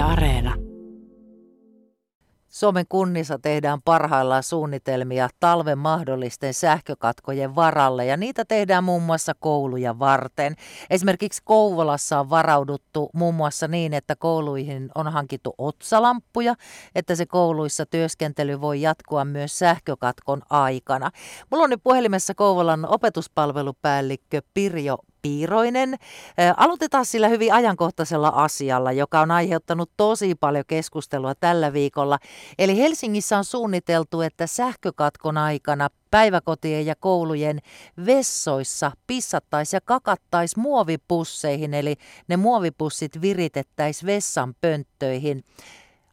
Areena. Suomen kunnissa tehdään parhaillaan suunnitelmia talven mahdollisten sähkökatkojen varalle ja niitä tehdään muun muassa kouluja varten. Esimerkiksi Kouvolassa on varauduttu muun muassa niin, että kouluihin on hankittu otsalamppuja, että se kouluissa työskentely voi jatkua myös sähkökatkon aikana. Mulla on nyt puhelimessa Kouvolan opetuspalvelupäällikkö Pirjo Piiroinen. Aloitetaan sillä hyvin ajankohtaisella asialla, joka on aiheuttanut tosi paljon keskustelua tällä viikolla. Eli Helsingissä on suunniteltu, että sähkökatkon aikana päiväkotien ja koulujen vessoissa pissattaisiin ja kakattaisiin muovipusseihin, eli ne muovipussit viritettäisiin vessan pönttöihin.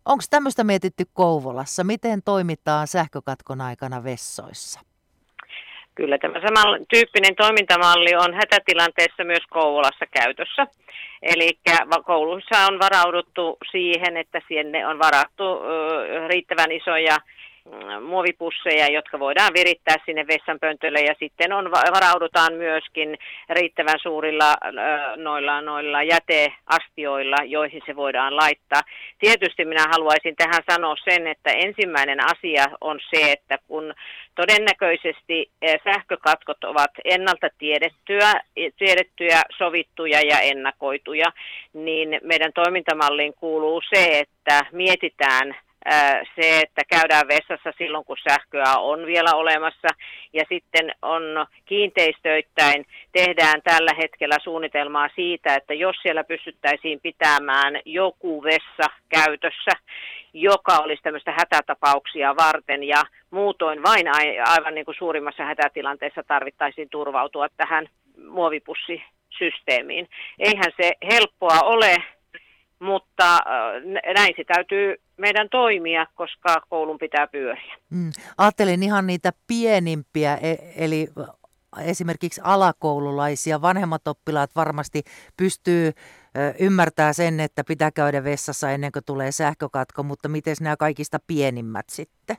Onko tämmöistä mietitty Kouvolassa? Miten toimitaan sähkökatkon aikana vessoissa? Kyllä tämä saman tyyppinen toimintamalli on hätätilanteessa myös Kouvolassa käytössä. Eli kouluissa on varauduttu siihen, että sinne on varattu riittävän isoja muovipusseja, jotka voidaan virittää sinne vessanpöntölle ja sitten on, varaudutaan myöskin riittävän suurilla noilla, noilla jäteastioilla, joihin se voidaan laittaa. Tietysti minä haluaisin tähän sanoa sen, että ensimmäinen asia on se, että kun todennäköisesti sähkökatkot ovat ennalta tiedettyä, tiedettyä, sovittuja ja ennakoituja, niin meidän toimintamalliin kuuluu se, että mietitään se, että käydään vessassa silloin, kun sähköä on vielä olemassa. Ja sitten on kiinteistöittäin, tehdään tällä hetkellä suunnitelmaa siitä, että jos siellä pystyttäisiin pitämään joku vessa käytössä, joka olisi tämmöistä hätätapauksia varten ja muutoin vain aivan niin kuin suurimmassa hätätilanteessa tarvittaisiin turvautua tähän muovipussisysteemiin. Eihän se helppoa ole, mutta äh, näin se täytyy meidän toimia, koska koulun pitää pyöriä. Mm. Ajattelin ihan niitä pienimpiä, e- eli esimerkiksi alakoululaisia, vanhemmat oppilaat varmasti pystyy ymmärtää sen, että pitää käydä vessassa ennen kuin tulee sähkökatko, mutta miten nämä kaikista pienimmät sitten?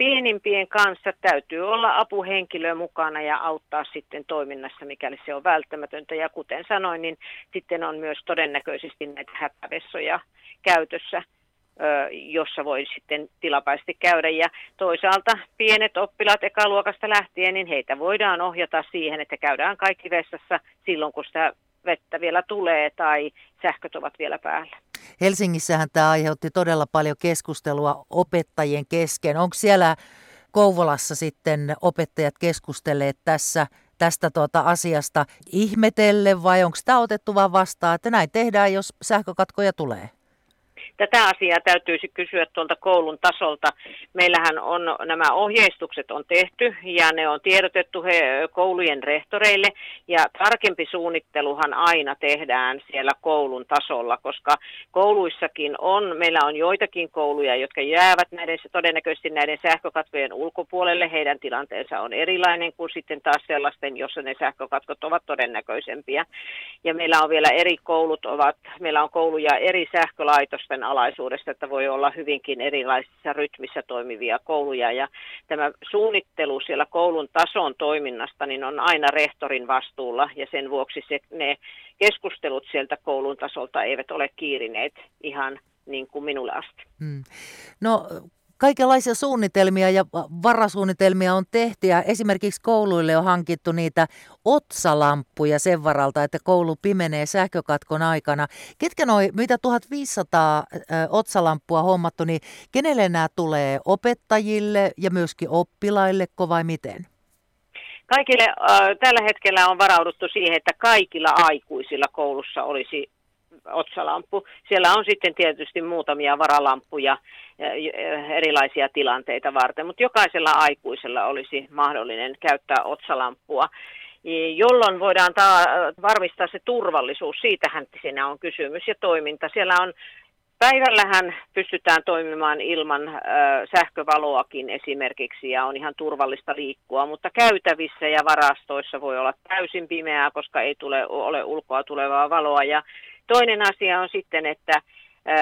Pienimpien kanssa täytyy olla apuhenkilö mukana ja auttaa sitten toiminnassa, mikäli se on välttämätöntä. Ja kuten sanoin, niin sitten on myös todennäköisesti näitä hätävessoja käytössä, jossa voi sitten tilapäisesti käydä. Ja toisaalta pienet oppilaat ekaluokasta lähtien, niin heitä voidaan ohjata siihen, että käydään kaikki vessassa silloin, kun sitä vettä vielä tulee tai sähköt ovat vielä päällä. Helsingissähän tämä aiheutti todella paljon keskustelua opettajien kesken. Onko siellä Kouvolassa sitten opettajat keskustelleet tässä tästä tuota asiasta ihmetelle vai onko tämä otettu vaan vastaan, että näin tehdään, jos sähkökatkoja tulee? Tätä asiaa täytyisi kysyä tuolta koulun tasolta. Meillähän on nämä ohjeistukset on tehty ja ne on tiedotettu he, koulujen rehtoreille ja tarkempi suunnitteluhan aina tehdään siellä koulun tasolla, koska kouluissakin on, meillä on joitakin kouluja, jotka jäävät näiden, todennäköisesti näiden sähkökatkojen ulkopuolelle. Heidän tilanteensa on erilainen kuin sitten taas sellaisten, jossa ne sähkökatkot ovat todennäköisempiä. Ja meillä on vielä eri koulut, ovat, meillä on kouluja eri sähkölaitosten alaisuudesta, että voi olla hyvinkin erilaisissa rytmissä toimivia kouluja. Ja tämä suunnittelu siellä koulun tason toiminnasta niin on aina rehtorin vastuulla ja sen vuoksi se, ne keskustelut sieltä koulun tasolta eivät ole kiirineet ihan niin kuin minulle asti. Hmm. No kaikenlaisia suunnitelmia ja varasuunnitelmia on tehty ja esimerkiksi kouluille on hankittu niitä otsalampuja sen varalta, että koulu pimenee sähkökatkon aikana. Ketkä noin, mitä 1500 otsalampua hommattu, niin kenelle nämä tulee? Opettajille ja myöskin oppilaille vai miten? Kaikille äh, tällä hetkellä on varauduttu siihen, että kaikilla aikuisilla koulussa olisi otsalampu. Siellä on sitten tietysti muutamia varalampuja erilaisia tilanteita varten, mutta jokaisella aikuisella olisi mahdollinen käyttää otsalampua jolloin voidaan ta- varmistaa se turvallisuus. Siitähän siinä on kysymys ja toiminta. Siellä on Päivällähän pystytään toimimaan ilman ö, sähkövaloakin esimerkiksi ja on ihan turvallista liikkua, mutta käytävissä ja varastoissa voi olla täysin pimeää, koska ei tule, ole ulkoa tulevaa valoa. Ja toinen asia on sitten, että ö,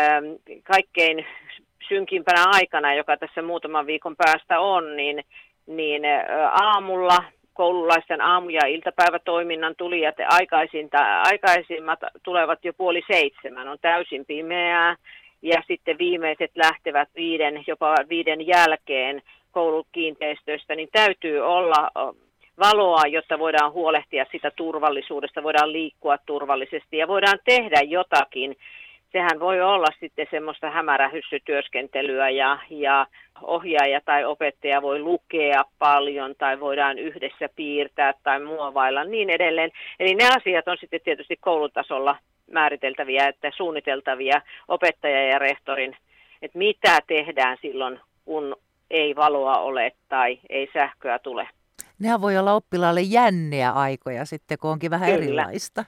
kaikkein synkimpänä aikana, joka tässä muutaman viikon päästä on, niin, niin aamulla koululaisten aamu- ja iltapäivätoiminnan tulijat aikaisinta, aikaisimmat tulevat jo puoli seitsemän, on täysin pimeää ja sitten viimeiset lähtevät viiden, jopa viiden jälkeen koulukiinteistöistä, niin täytyy olla valoa, jotta voidaan huolehtia sitä turvallisuudesta, voidaan liikkua turvallisesti ja voidaan tehdä jotakin. Sehän voi olla sitten semmoista hämärähyssytyöskentelyä ja, ja ohjaaja tai opettaja voi lukea paljon tai voidaan yhdessä piirtää tai muovailla niin edelleen. Eli ne asiat on sitten tietysti koulutasolla määriteltäviä, että suunniteltavia opettaja ja rehtorin, että mitä tehdään silloin, kun ei valoa ole tai ei sähköä tule. Nehän voi olla oppilaalle jänniä aikoja sitten, kun onkin vähän Kyllä. erilaista.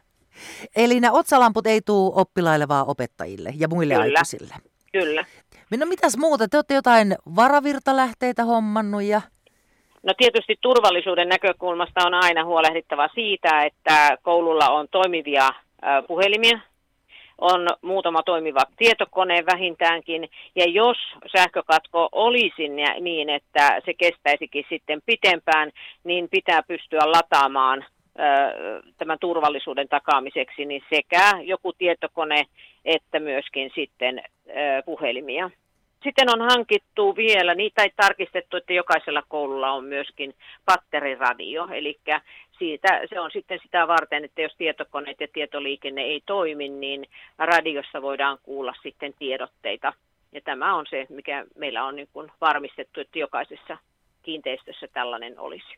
Eli nämä otsalamput ei tule oppilaille, vaan opettajille ja muille Kyllä. aikuisille. Kyllä. No mitäs muuta? Te olette jotain varavirtalähteitä hommannut ja... No tietysti turvallisuuden näkökulmasta on aina huolehdittava siitä, että koululla on toimivia puhelimia, on muutama toimiva tietokone vähintäänkin, ja jos sähkökatko olisi niin, että se kestäisikin sitten pitempään, niin pitää pystyä lataamaan tämän turvallisuuden takaamiseksi niin sekä joku tietokone että myöskin sitten puhelimia. Sitten on hankittu vielä, niitä ei tarkistettu, että jokaisella koululla on myöskin patteriradio, eli siitä, se on sitten sitä varten, että jos tietokoneet ja tietoliikenne ei toimi, niin radiossa voidaan kuulla sitten tiedotteita. Ja tämä on se, mikä meillä on niin kuin varmistettu, että jokaisessa kiinteistössä tällainen olisi.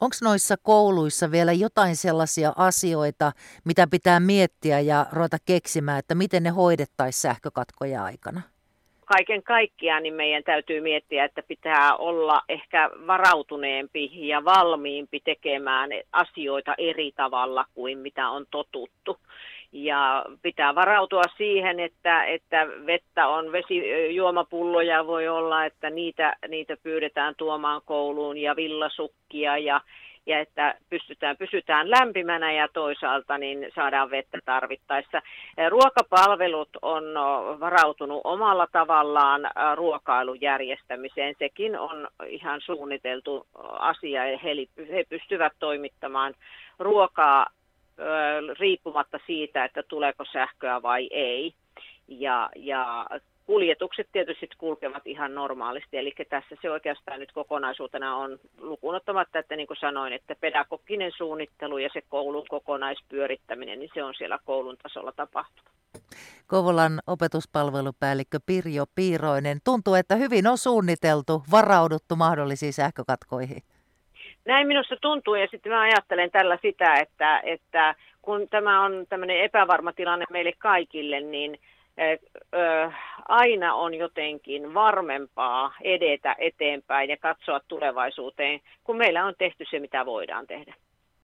Onko noissa kouluissa vielä jotain sellaisia asioita, mitä pitää miettiä ja ruveta keksimään, että miten ne hoidettaisiin sähkökatkoja aikana? Kaiken kaikkiaan niin meidän täytyy miettiä, että pitää olla ehkä varautuneempi ja valmiimpi tekemään asioita eri tavalla kuin mitä on totuttu. Ja pitää varautua siihen, että, että vettä on, vesijuomapulloja voi olla, että niitä, niitä pyydetään tuomaan kouluun ja villasukkia ja ja että pystytään, pysytään lämpimänä ja toisaalta niin saadaan vettä tarvittaessa. Ruokapalvelut on varautunut omalla tavallaan ruokailun järjestämiseen. Sekin on ihan suunniteltu asia he, he pystyvät toimittamaan ruokaa riippumatta siitä, että tuleeko sähköä vai ei. Ja, ja kuljetukset tietysti kulkevat ihan normaalisti, eli tässä se oikeastaan nyt kokonaisuutena on lukuun ottamatta, että niin kuin sanoin, että pedagoginen suunnittelu ja se koulun kokonaispyörittäminen, niin se on siellä koulun tasolla tapahtunut. Kovolan opetuspalvelupäällikkö Pirjo Piiroinen. Tuntuu, että hyvin on suunniteltu, varauduttu mahdollisiin sähkökatkoihin. Näin minusta tuntuu ja sitten mä ajattelen tällä sitä, että, että kun tämä on tämmöinen epävarma tilanne meille kaikille, niin aina on jotenkin varmempaa edetä eteenpäin ja katsoa tulevaisuuteen, kun meillä on tehty se, mitä voidaan tehdä.